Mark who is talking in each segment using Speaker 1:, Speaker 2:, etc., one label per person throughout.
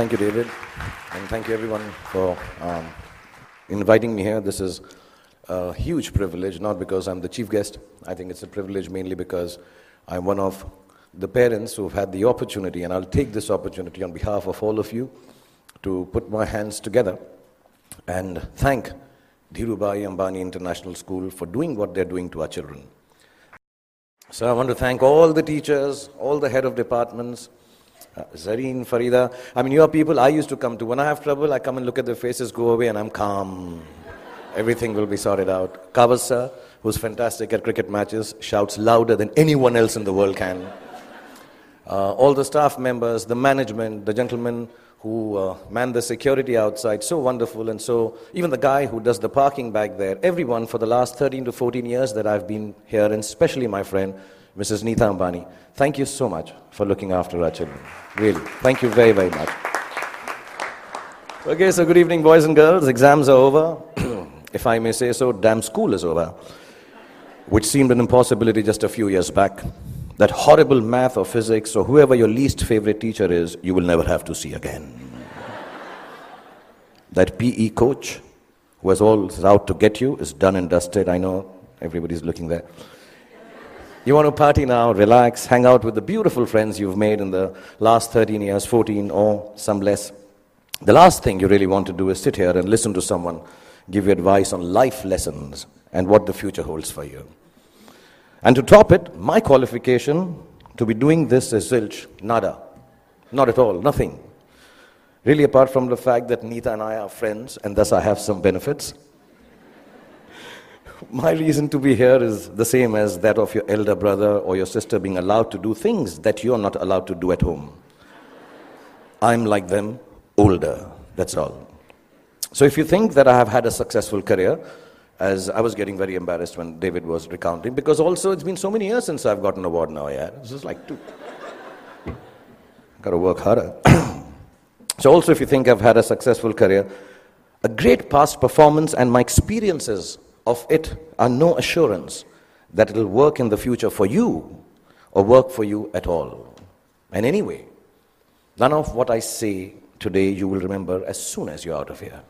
Speaker 1: Thank you, David. And thank you, everyone, for um, inviting me here. This is a huge privilege, not because I'm the chief guest. I think it's a privilege mainly because I'm one of the parents who've had the opportunity, and I'll take this opportunity on behalf of all of you to put my hands together and thank Dhirubhai Ambani International School for doing what they're doing to our children. So I want to thank all the teachers, all the head of departments, Zareen, Farida. I mean, you are people I used to come to. When I have trouble, I come and look at their faces, go away, and I'm calm. Everything will be sorted out. Kavas sir, who's fantastic at cricket matches, shouts louder than anyone else in the world can. Uh, all the staff members, the management, the gentlemen who uh, man the security outside, so wonderful. And so, even the guy who does the parking back there, everyone for the last 13 to 14 years that I've been here, and especially my friend, Mrs. Neeta Ambani, thank you so much for looking after our children. Really, thank you very, very much. Okay, so good evening, boys and girls. Exams are over. if I may say so, damn school is over, which seemed an impossibility just a few years back. That horrible math or physics or whoever your least favorite teacher is, you will never have to see again. that PE coach who all out to get you is done and dusted. I know everybody's looking there. You want to party now, relax, hang out with the beautiful friends you've made in the last 13 years, 14 or some less. The last thing you really want to do is sit here and listen to someone give you advice on life lessons and what the future holds for you. And to top it, my qualification to be doing this is zilch, nada. Not at all, nothing. Really, apart from the fact that Neeta and I are friends, and thus I have some benefits. My reason to be here is the same as that of your elder brother or your sister being allowed to do things that you're not allowed to do at home. I'm like them, older, that's all. So if you think that I have had a successful career, as I was getting very embarrassed when David was recounting, because also it's been so many years since I've got an award now, yeah. This is like two. Got to work harder. so also if you think I've had a successful career, a great past performance and my experiences of it are no assurance that it'll work in the future for you or work for you at all. And anyway, none of what I say today you will remember as soon as you're out of here.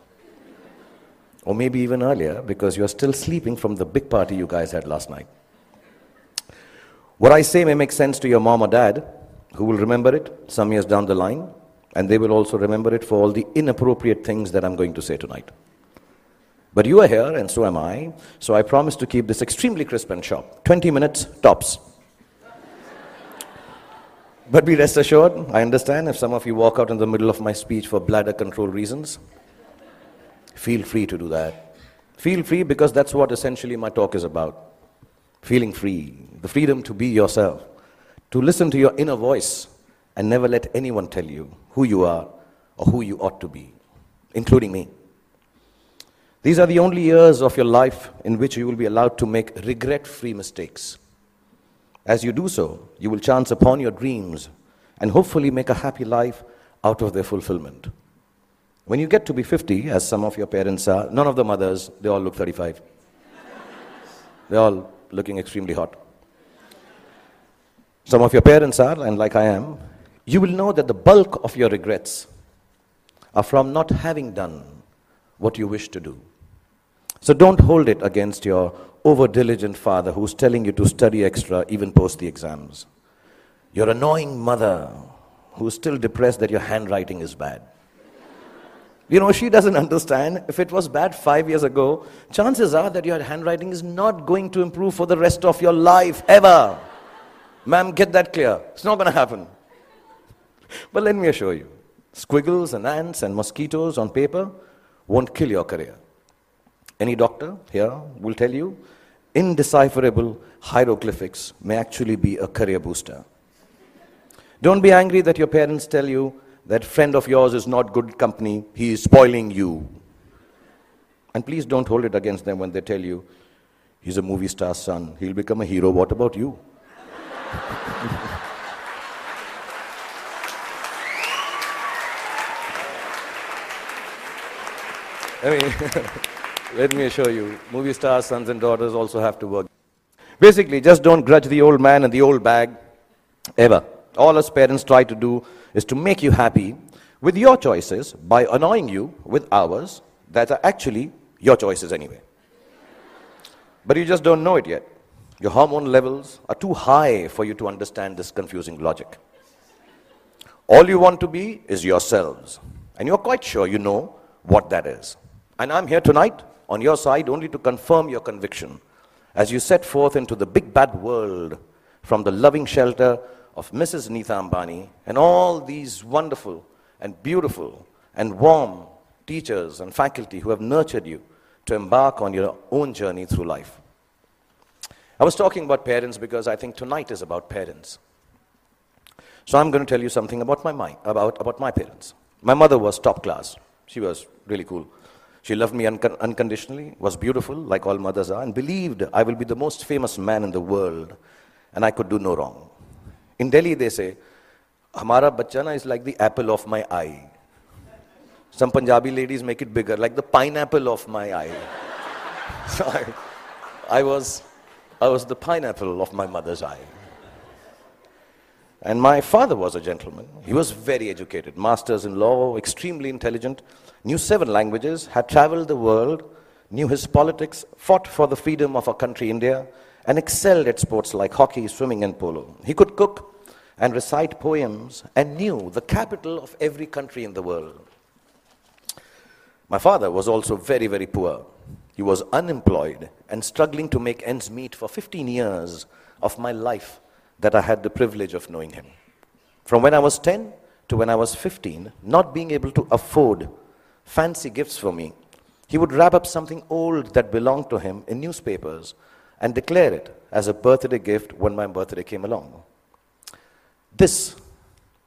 Speaker 1: Or maybe even earlier because you're still sleeping from the big party you guys had last night. What I say may make sense to your mom or dad, who will remember it some years down the line, and they will also remember it for all the inappropriate things that I'm going to say tonight. But you are here, and so am I, so I promise to keep this extremely crisp and sharp. 20 minutes tops. but be rest assured, I understand if some of you walk out in the middle of my speech for bladder control reasons. Feel free to do that. Feel free because that's what essentially my talk is about. Feeling free, the freedom to be yourself, to listen to your inner voice and never let anyone tell you who you are or who you ought to be, including me. These are the only years of your life in which you will be allowed to make regret free mistakes. As you do so, you will chance upon your dreams and hopefully make a happy life out of their fulfillment. When you get to be 50, as some of your parents are, none of the mothers, they all look 35. They're all looking extremely hot. Some of your parents are, and like I am, you will know that the bulk of your regrets are from not having done what you wish to do. So don't hold it against your over diligent father who's telling you to study extra even post the exams. Your annoying mother who's still depressed that your handwriting is bad. You know, she doesn't understand. If it was bad five years ago, chances are that your handwriting is not going to improve for the rest of your life, ever. Ma'am, get that clear. It's not going to happen. But let me assure you squiggles and ants and mosquitoes on paper won't kill your career. Any doctor here will tell you indecipherable hieroglyphics may actually be a career booster. Don't be angry that your parents tell you that friend of yours is not good company, he is spoiling you. And please don't hold it against them when they tell you, he's a movie star's son, he'll become a hero. What about you? I mean, let me assure you, movie stars, sons and daughters also have to work. Basically, just don't grudge the old man and the old bag ever. All us parents try to do is to make you happy with your choices by annoying you with ours that are actually your choices anyway. But you just don't know it yet. Your hormone levels are too high for you to understand this confusing logic. All you want to be is yourselves. And you're quite sure you know what that is. And I'm here tonight on your side only to confirm your conviction as you set forth into the big bad world from the loving shelter of Mrs. Neeta Ambani and all these wonderful and beautiful and warm teachers and faculty who have nurtured you to embark on your own journey through life. I was talking about parents because I think tonight is about parents. So I'm going to tell you something about my about, about my parents. My mother was top class. She was really cool. She loved me un- unconditionally, was beautiful, like all mothers are, and believed I will be the most famous man in the world and I could do no wrong. In Delhi, they say, Hamara bachana is like the apple of my eye. Some Punjabi ladies make it bigger, like the pineapple of my eye. so I, I, was, I was the pineapple of my mother's eye. And my father was a gentleman. He was very educated, masters in law, extremely intelligent, knew seven languages, had traveled the world, knew his politics, fought for the freedom of our country, India, and excelled at sports like hockey, swimming, and polo. He could cook and recite poems and knew the capital of every country in the world. My father was also very, very poor. He was unemployed and struggling to make ends meet for 15 years of my life that I had the privilege of knowing him. From when I was 10 to when I was 15, not being able to afford fancy gifts for me, he would wrap up something old that belonged to him in newspapers and declare it as a birthday gift when my birthday came along. This,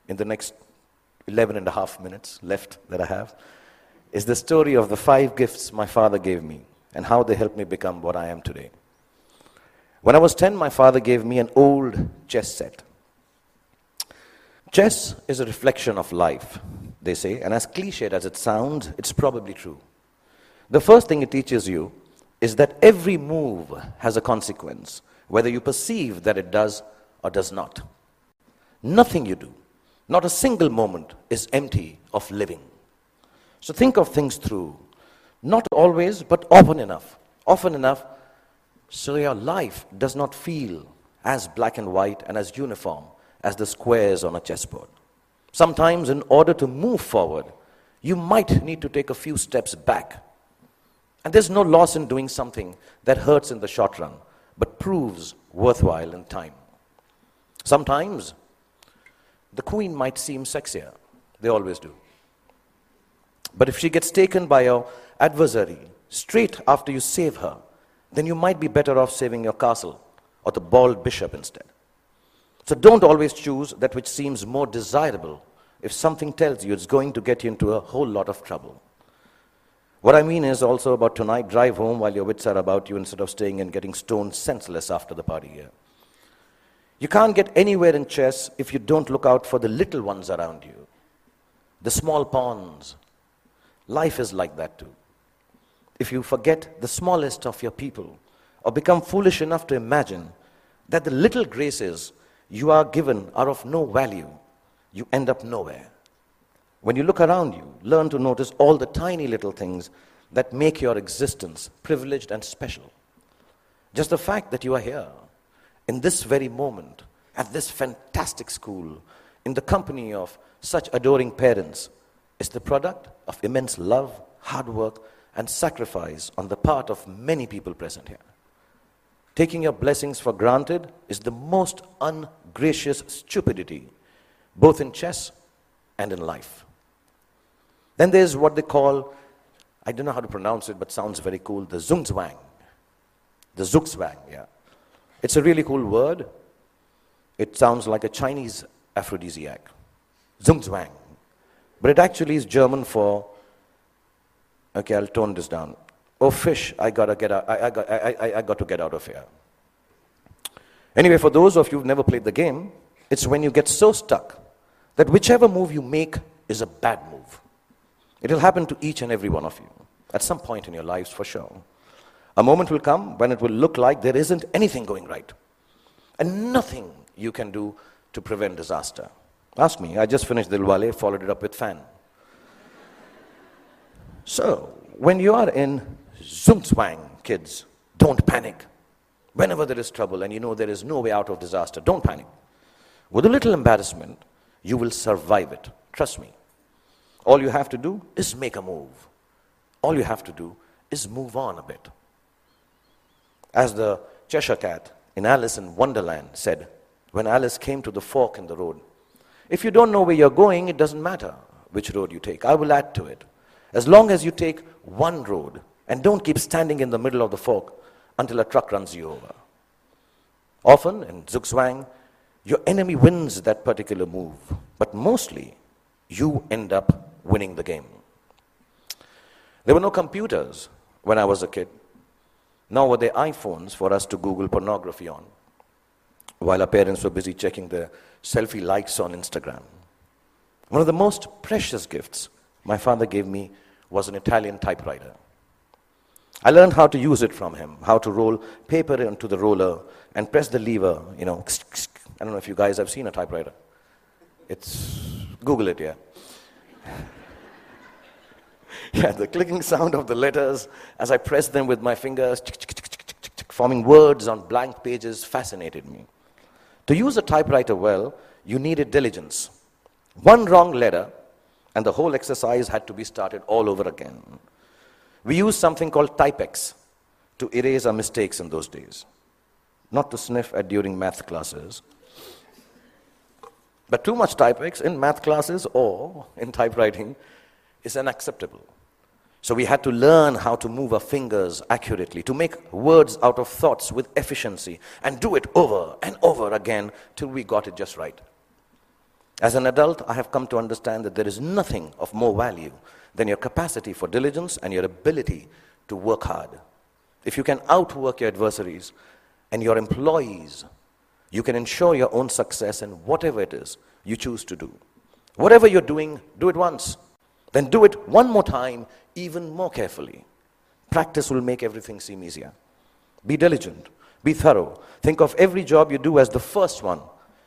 Speaker 1: in the next 11 and a half minutes left that I have, is the story of the five gifts my father gave me and how they helped me become what I am today. When I was 10, my father gave me an old chess set. Chess is a reflection of life, they say, and as cliched as it sounds, it's probably true. The first thing it teaches you is that every move has a consequence, whether you perceive that it does or does not. Nothing you do, not a single moment, is empty of living. So think of things through, not always, but often enough. Often enough so your life does not feel as black and white and as uniform as the squares on a chessboard. Sometimes, in order to move forward, you might need to take a few steps back. And there's no loss in doing something that hurts in the short run, but proves worthwhile in time. Sometimes, the queen might seem sexier. They always do. But if she gets taken by your adversary straight after you save her, then you might be better off saving your castle or the bald bishop instead. So don't always choose that which seems more desirable if something tells you it's going to get you into a whole lot of trouble. What I mean is also about tonight, drive home while your wits are about you instead of staying and getting stoned senseless after the party here. You can't get anywhere in chess if you don't look out for the little ones around you, the small pawns. Life is like that too if you forget the smallest of your people or become foolish enough to imagine that the little graces you are given are of no value, you end up nowhere. When you look around you, learn to notice all the tiny little things that make your existence privileged and special. Just the fact that you are here, in this very moment, at this fantastic school, in the company of such adoring parents, is the product of immense love, hard work, and sacrifice on the part of many people present here. Taking your blessings for granted is the most ungracious stupidity, both in chess and in life. Then there's what they call, I don't know how to pronounce it, but sounds very cool, the Zugzwang. The Zugzwang, yeah. It's a really cool word. It sounds like a Chinese aphrodisiac. Zugzwang. But it actually is German for Okay, I'll tone this down. Oh, fish, I gotta get out. I, I, got, I, I, I got to get out of here. Anyway, for those of you who've never played the game, it's when you get so stuck that whichever move you make is a bad move. It'll happen to each and every one of you at some point in your lives for sure. A moment will come when it will look like there isn't anything going right and nothing you can do to prevent disaster. Ask me, I just finished Dilwale, followed it up with Fan. So, when you are in Zugzwang, kids, don't panic. Whenever there is trouble and you know there is no way out of disaster, don't panic. With a little embarrassment, you will survive it. Trust me. All you have to do is make a move. All you have to do is move on a bit. As the Cheshire Cat in Alice in Wonderland said, when Alice came to the fork in the road, if you don't know where you're going, it doesn't matter which road you take. I will add to it. As long as you take one road and don't keep standing in the middle of the fork until a truck runs you over. Often in Zugzwang, your enemy wins that particular move, but mostly you end up winning the game. There were no computers when I was a kid, nor were there iPhones for us to Google pornography on, while our parents were busy checking their selfie likes on Instagram. One of the most precious gifts my father gave me was an Italian typewriter. I learned how to use it from him, how to roll paper into the roller and press the lever, you know. I don't know if you guys have seen a typewriter. It's, Google it, yeah. yeah, the clicking sound of the letters as I pressed them with my fingers, forming words on blank pages, fascinated me. To use a typewriter well, you needed diligence. One wrong letter, and the whole exercise had to be started all over again. We used something called Tipp-Ex to erase our mistakes in those days, not to sniff at during math classes. But too much Tipp-Ex in math classes or in typewriting is unacceptable. So we had to learn how to move our fingers accurately, to make words out of thoughts with efficiency, and do it over and over again till we got it just right. As an adult, I have come to understand that there is nothing of more value than your capacity for diligence and your ability to work hard. If you can outwork your adversaries and your employees, you can ensure your own success in whatever it is you choose to do. Whatever you're doing, do it once. Then do it one more time, even more carefully. Practice will make everything seem easier. Be diligent, be thorough. Think of every job you do as the first one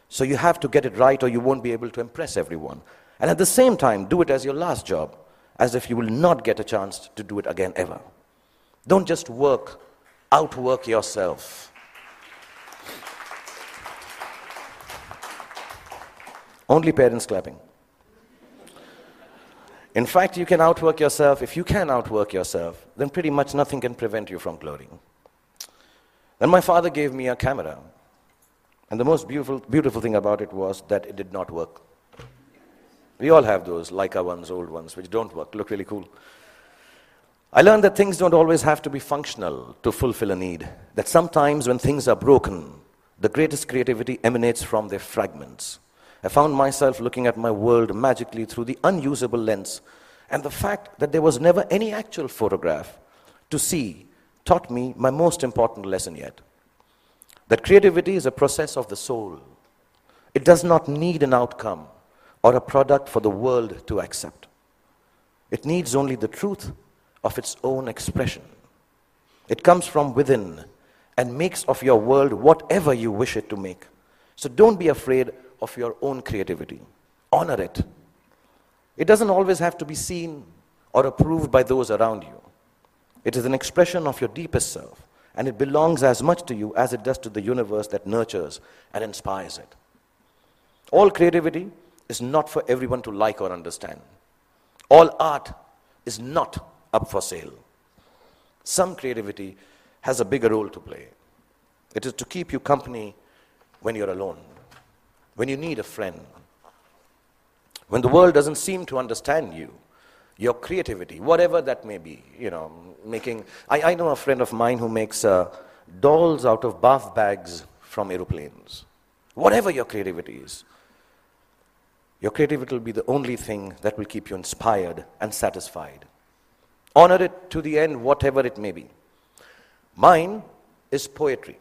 Speaker 1: so you have to get it right or you won't be able to impress everyone. And at the same time, do it as your last job, as if you will not get a chance to do it again ever. Don't just work, outwork yourself. Only parents clapping. In fact, you can outwork yourself. If you can outwork yourself, then pretty much nothing can prevent you from gloating. Then my father gave me a camera and the most beautiful, beautiful thing about it was that it did not work. We all have those Leica ones, old ones, which don't work, look really cool. I learned that things don't always have to be functional to fulfill a need. That sometimes when things are broken, the greatest creativity emanates from their fragments. I found myself looking at my world magically through the unusable lens, and the fact that there was never any actual photograph to see taught me my most important lesson yet. That creativity is a process of the soul. It does not need an outcome or a product for the world to accept. It needs only the truth of its own expression. It comes from within and makes of your world whatever you wish it to make. So don't be afraid of your own creativity. Honor it. It doesn't always have to be seen or approved by those around you. It is an expression of your deepest self and it belongs as much to you as it does to the universe that nurtures and inspires it. All creativity is not for everyone to like or understand. All art is not up for sale. Some creativity has a bigger role to play. It is to keep you company when you're alone, when you need a friend, when the world doesn't seem to understand you, your creativity, whatever that may be, you know, making. I, I know a friend of mine who makes uh, dolls out of bath bags from aeroplanes. Whatever your creativity is, your creativity will be the only thing that will keep you inspired and satisfied. Honor it to the end, whatever it may be. Mine is poetry.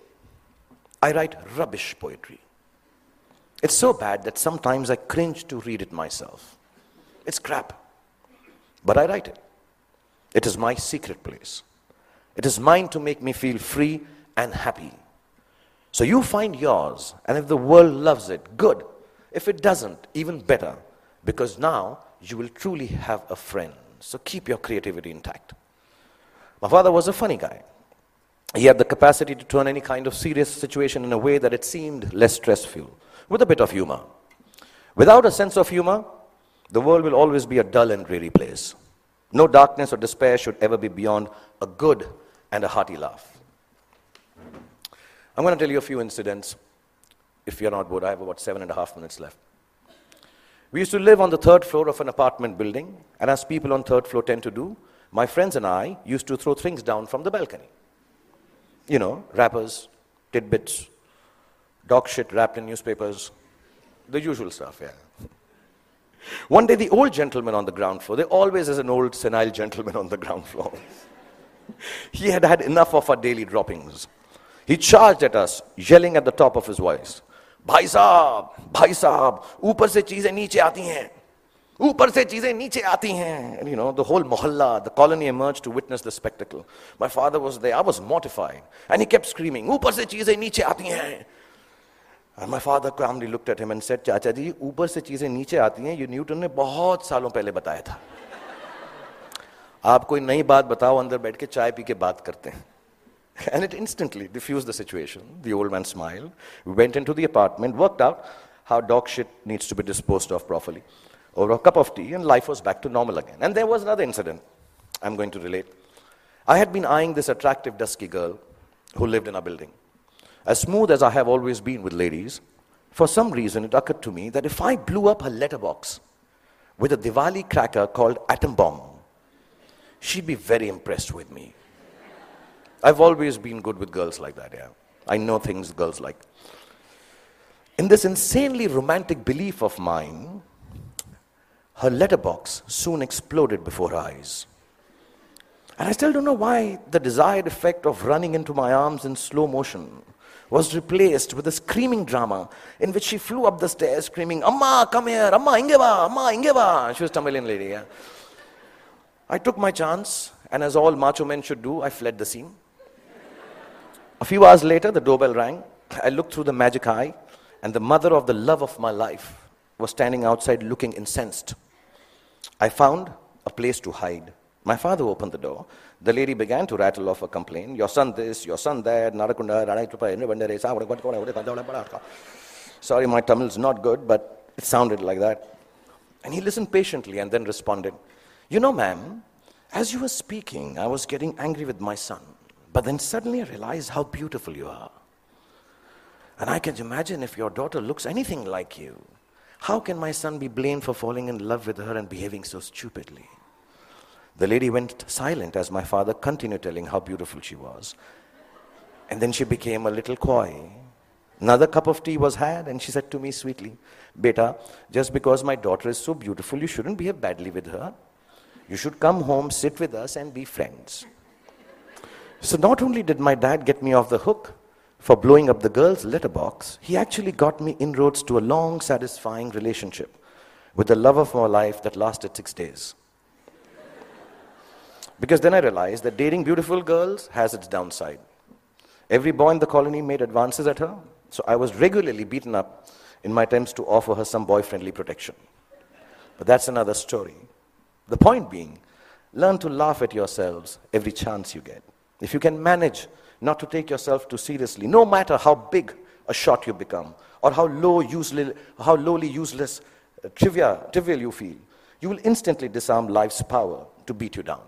Speaker 1: I write rubbish poetry. It's so bad that sometimes I cringe to read it myself. It's crap. But I write it. It is my secret place. It is mine to make me feel free and happy. So you find yours, and if the world loves it, good. If it doesn't, even better, because now you will truly have a friend. So keep your creativity intact. My father was a funny guy. He had the capacity to turn any kind of serious situation in a way that it seemed less stressful, with a bit of humor. Without a sense of humor, the world will always be a dull and dreary place. No darkness or despair should ever be beyond a good and a hearty laugh. I'm going to tell you a few incidents. If you're not bored, I have about seven and a half minutes left. We used to live on the third floor of an apartment building, and as people on third floor tend to do, my friends and I used to throw things down from the balcony. You know, wrappers, tidbits, dog shit wrapped in newspapers, the usual stuff, yeah. One day, the old gentleman on the ground floor, there always is an old senile gentleman on the ground floor. he had had enough of our daily droppings. He charged at us, yelling at the top of his voice, भाई साहब भाई साहब, ऊपर से चीज़ें नीचे आती हैं। ऊपर से चीज़ें नीचे आती हैं। You know the whole mohalla the colony emerge to witness the spectacle my father was there I was modified and he kept screaming ऊपर से चीज़ें नीचे आती हैं and my father calmly looked at him and chacha ji ऊपर से चीज़ें नीचे आती हैं ये न्यूटन ने बहुत सालों पहले बताया था आप कोई नई बात बताओ अंदर बैठ के चाय पी के बात करते हैं and it instantly diffused the situation. The old man smiled. We went into the apartment, worked out how dog shit needs to be disposed of properly. Over a cup of tea, and life was back to normal again. And there was another incident I'm going to relate. I had been eyeing this attractive, dusky girl who lived in our building. As smooth as I have always been with ladies, for some reason it occurred to me that if I blew up her letterbox with a Diwali cracker called Atom Bomb, she'd be very impressed with me. I've always been good with girls like that, yeah. I know things girls like. In this insanely romantic belief of mine, her letterbox soon exploded before her eyes. And I still don't know why the desired effect of running into my arms in slow motion was replaced with a screaming drama in which she flew up the stairs screaming, Amma, come here, Amma, ingeva, Amma, ingeva. She was a Tamilian lady, yeah. I took my chance, and as all macho men should do, I fled the scene. A few hours later, the doorbell rang. I looked through the magic eye, and the mother of the love of my life was standing outside looking incensed. I found a place to hide. My father opened the door. The lady began to rattle off a complaint. Your son this, your son that, Sorry, my Tamil is not good, but it sounded like that. And he listened patiently and then responded, You know, ma'am, as you were speaking, I was getting angry with my son. But then suddenly I realized how beautiful you are. And I can imagine if your daughter looks anything like you, how can my son be blamed for falling in love with her and behaving so stupidly? The lady went silent as my father continued telling how beautiful she was. And then she became a little coy. Another cup of tea was had, and she said to me sweetly, Beta, just because my daughter is so beautiful, you shouldn't behave badly with her. You should come home, sit with us, and be friends. So not only did my dad get me off the hook for blowing up the girl's letterbox, he actually got me inroads to a long, satisfying relationship with the love of my life that lasted six days. Because then I realized that dating beautiful girls has its downside. Every boy in the colony made advances at her, so I was regularly beaten up in my attempts to offer her some boy friendly protection. But that's another story. The point being, learn to laugh at yourselves every chance you get. If you can manage not to take yourself too seriously, no matter how big a shot you become, or how low, useless, how lowly, useless, uh, trivia, trivial you feel, you will instantly disarm life's power to beat you down.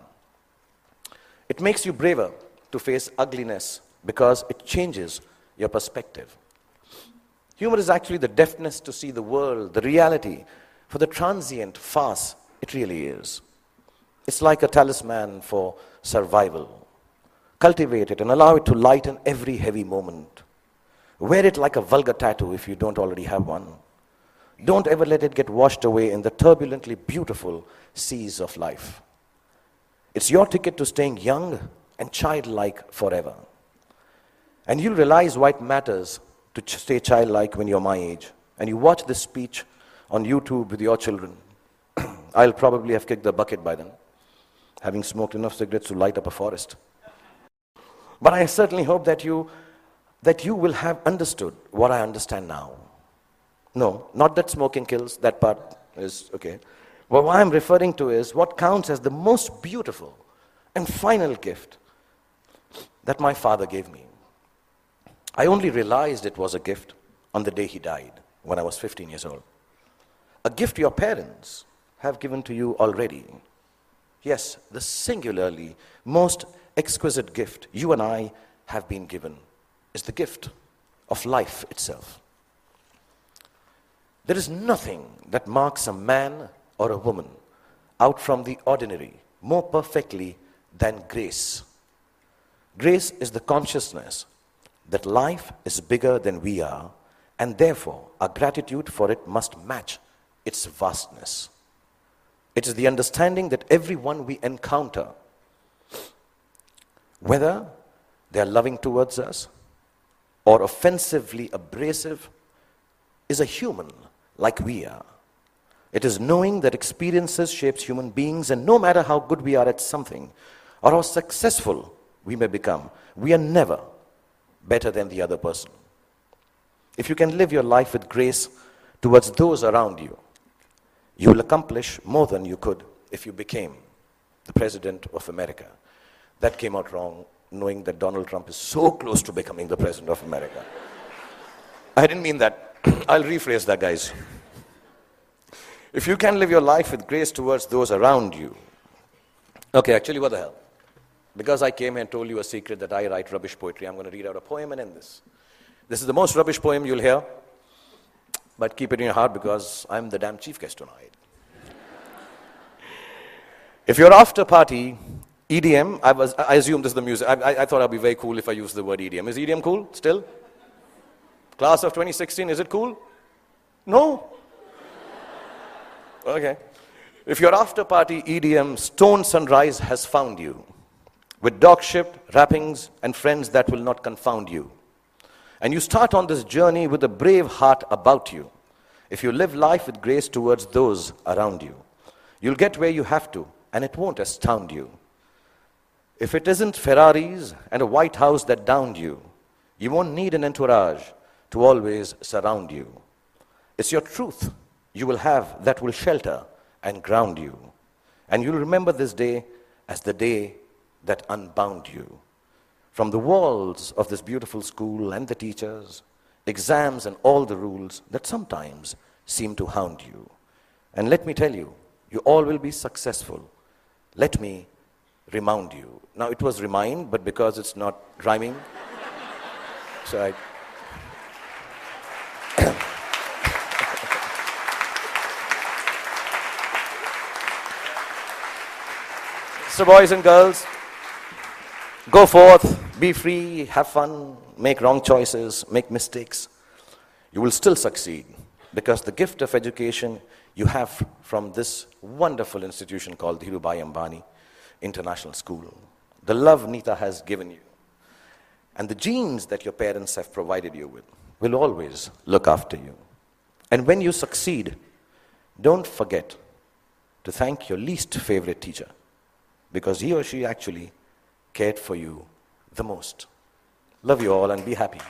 Speaker 1: It makes you braver to face ugliness because it changes your perspective. Humor is actually the deftness to see the world, the reality, for the transient farce it really is. It's like a talisman for survival. Cultivate it and allow it to lighten every heavy moment. Wear it like a vulgar tattoo if you don't already have one. Don't ever let it get washed away in the turbulently beautiful seas of life. It's your ticket to staying young and childlike forever. And you'll realize why it matters to stay childlike when you're my age. And you watch this speech on YouTube with your children. I'll probably have kicked the bucket by then, having smoked enough cigarettes to light up a forest. But I certainly hope that you, that you will have understood what I understand now. No, not that smoking kills, that part is okay. Well, what I'm referring to is what counts as the most beautiful and final gift that my father gave me. I only realized it was a gift on the day he died, when I was 15 years old. A gift your parents have given to you already. Yes, the singularly most exquisite gift you and I have been given is the gift of life itself. There is nothing that marks a man or a woman out from the ordinary more perfectly than grace. Grace is the consciousness that life is bigger than we are, and therefore our gratitude for it must match its vastness. It is the understanding that everyone we encounter, whether they are loving towards us or offensively abrasive, is a human like we are. It is knowing that experiences shapes human beings and no matter how good we are at something or how successful we may become, we are never better than the other person. If you can live your life with grace towards those around you, you will accomplish more than you could if you became the president of America. That came out wrong, knowing that Donald Trump is so close to becoming the president of America. I didn't mean that. I'll rephrase that, guys. If you can live your life with grace towards those around you, okay, actually, what the hell? Because I came and told you a secret that I write rubbish poetry, I'm going to read out a poem and end this. This is the most rubbish poem you'll hear, but keep it in your heart because I'm the damn chief guest tonight. if you're after party, EDM, I, was, I assume this is the music. I, I, I thought I'd be very cool if I used the word EDM. Is EDM cool still? Class of 2016, is it cool? No? Okay. If your after party EDM Stone Sunrise has found you, with dog shipped wrappings and friends that will not confound you, and you start on this journey with a brave heart about you, if you live life with grace towards those around you, you'll get where you have to, and it won't astound you. If it isn't Ferraris and a White House that downed you, you won't need an entourage to always surround you. It's your truth you will have that will shelter and ground you. And you'll remember this day as the day that unbound you. From the walls of this beautiful school and the teachers, exams and all the rules that sometimes seem to hound you. And let me tell you, you all will be successful. Let me remind you. Now, it was remind, but because it's not rhyming, so I So, boys and girls, go forth, be free, have fun, make wrong choices, make mistakes. You will still succeed because the gift of education you have from this wonderful institution called Dhirubhai Ambani International School. The love Nita has given you and the genes that your parents have provided you with will always look after you. And when you succeed, don't forget to thank your least favorite teacher because he or she actually cared for you the most. Love you all and be happy.